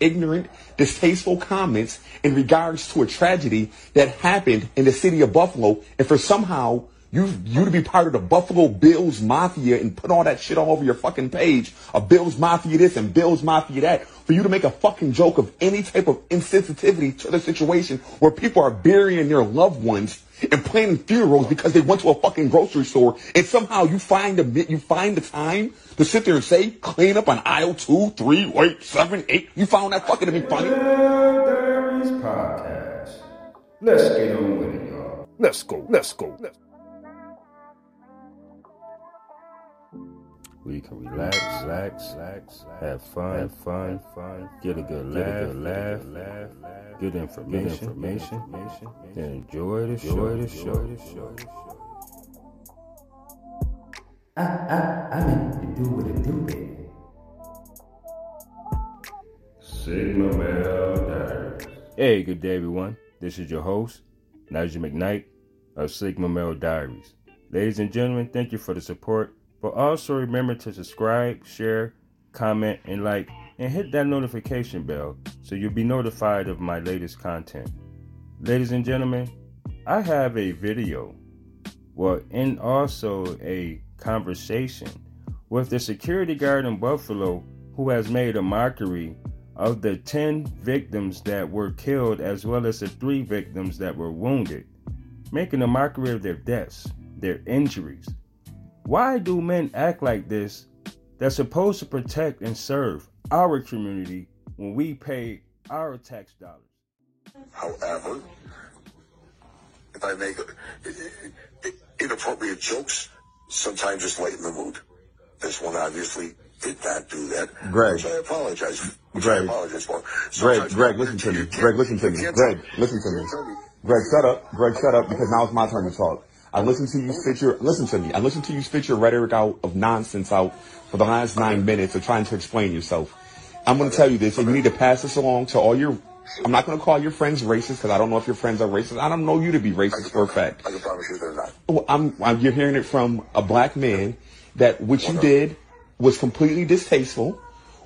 ignorant, distasteful comments in regards to a tragedy that happened in the city of Buffalo, and for somehow you you to be part of the Buffalo Bills Mafia and put all that shit all over your fucking page, a Bills Mafia this and Bills Mafia that, for you to make a fucking joke of any type of insensitivity to the situation where people are burying their loved ones and planning funerals because they went to a fucking grocery store and somehow you find the you find the time to sit there and say clean up on aisle two, three, eight, seven, eight. You found that fucking to be funny? podcast. Let's get on with it, y'all. Let's go. Let's go. Let's We can relax, relax, relax, have fun, have fun, fun, get a good laugh, get a good laugh, laugh, laugh, good information, information, information, and enjoy the show, the show, the show. I, I, I meant to do what it do, baby. Sigma Male Diaries. Hey, good day, everyone. This is your host, Nigel McKnight of Sigma Male Diaries. Ladies and gentlemen, thank you for the support but also remember to subscribe, share, comment, and like, and hit that notification bell so you'll be notified of my latest content. Ladies and gentlemen, I have a video, well, and also a conversation with the security guard in Buffalo who has made a mockery of the 10 victims that were killed as well as the 3 victims that were wounded, making a mockery of their deaths, their injuries, why do men act like this that's supposed to protect and serve our community when we pay our tax dollars? However, if I make inappropriate jokes, sometimes just lighten the mood. This one obviously did not do that. Greg. Which I apologize. Which Greg. I apologize for. Greg, Greg, listen to me. Greg, listen to me. Greg, listen to me. Greg, shut up. Greg, shut up because now it's my turn to talk. I listened to you spit your listen to me. I listened to you spit your rhetoric out of nonsense out for the last nine minutes of trying to explain yourself. I'm going to tell you this, and you need to pass this along to all your. I'm not going to call your friends racist because I don't know if your friends are racist. I don't know you to be racist for a fact. I can promise you they're not. Well, I'm, I'm, you're hearing it from a black man that what you did was completely distasteful.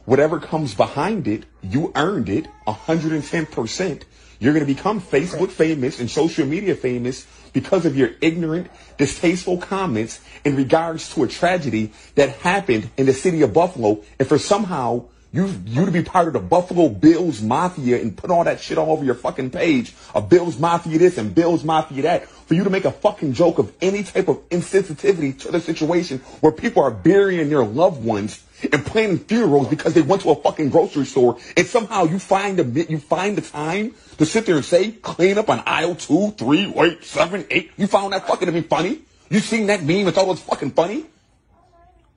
Whatever comes behind it, you earned it 110%. You're going to become Facebook famous and social media famous because of your ignorant, distasteful comments in regards to a tragedy that happened in the city of Buffalo. And for somehow you you to be part of the Buffalo Bills Mafia and put all that shit all over your fucking page, a Bills Mafia this and Bills Mafia that, for you to make a fucking joke of any type of insensitivity to the situation where people are burying their loved ones and planning funerals because they went to a fucking grocery store and somehow you find the you find the time to sit there and say clean up on aisle two, three, eight, seven, eight. You found that fucking to be funny? You seen that meme and thought it was fucking funny?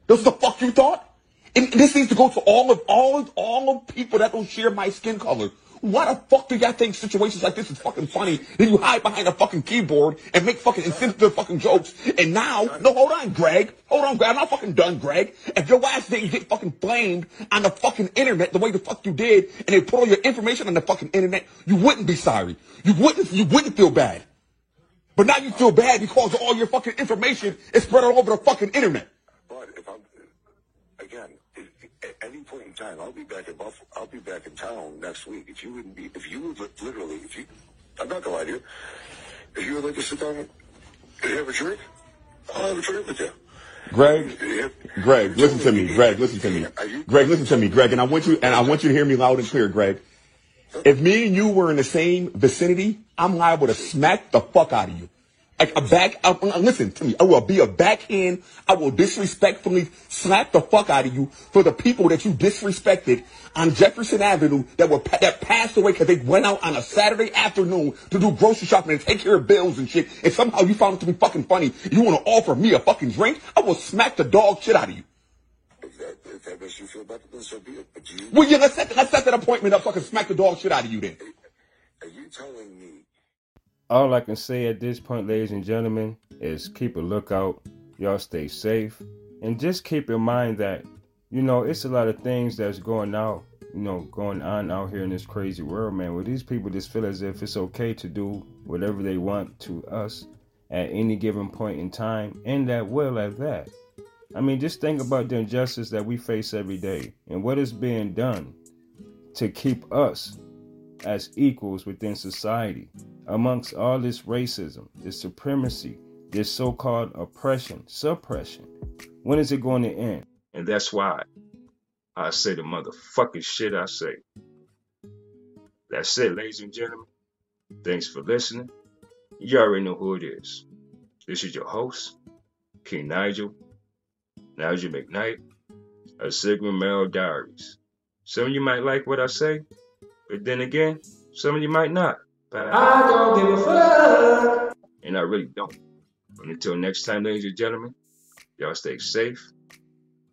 This the fuck you thought? And this needs to go to all of all of all of people that don't share my skin color. Why the fuck do y'all think situations like this is fucking funny? Then you hide behind a fucking keyboard and make fucking insensitive fucking jokes. And now, no, hold on, Greg. Hold on, Greg. I'm not fucking done, Greg. If your ass didn't get fucking blamed on the fucking internet the way the fuck you did, and they put all your information on the fucking internet, you wouldn't be sorry. You wouldn't. You wouldn't feel bad. But now you feel bad because all your fucking information is spread all over the fucking internet. But if I'm again, at any point in time, I'll be back in Buffalo. I'll be back in town next week. If you wouldn't be, if you would literally, if you, I'm not gonna lie to you. If you would like to sit down and have a drink, I'll have a drink with you. Greg, Greg, listen to me. Greg, listen to me. Greg, listen to me. Greg, and I want you and I want you to hear me loud and clear, Greg. If me and you were in the same vicinity, I'm liable to smack the fuck out of you. Like a back, uh, listen to me. I will be a backhand. I will disrespectfully slap the fuck out of you for the people that you disrespected on Jefferson Avenue that were that passed away because they went out on a Saturday afternoon to do grocery shopping and take care of bills and shit. And somehow you found it to be fucking funny. You want to offer me a fucking drink? I will smack the dog shit out of you. If that, if that makes you feel better, then so be it. But you, Well, yeah, let's set, let's set that appointment up so I can smack the dog shit out of you then. are you telling me All I can say at this point, ladies and gentlemen, is keep a lookout. Y'all stay safe. And just keep in mind that, you know, it's a lot of things that's going out, you know, going on out here in this crazy world, man, where these people just feel as if it's okay to do whatever they want to us at any given point in time, and that will at that. I mean, just think about the injustice that we face every day and what is being done to keep us as equals within society amongst all this racism, this supremacy, this so called oppression, suppression. When is it going to end? And that's why I say the motherfucking shit I say. That's it, ladies and gentlemen. Thanks for listening. You already know who it is. This is your host, King Nigel, Nigel McKnight, of Sigma Male Diaries. Some of you might like what I say, but then again, some of you might not. But I don't give a fuck. And I really don't. But until next time, ladies and gentlemen, y'all stay safe,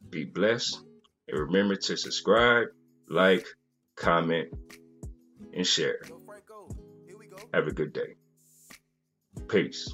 be blessed, and remember to subscribe, like, comment, and share. Have a good day. Peace.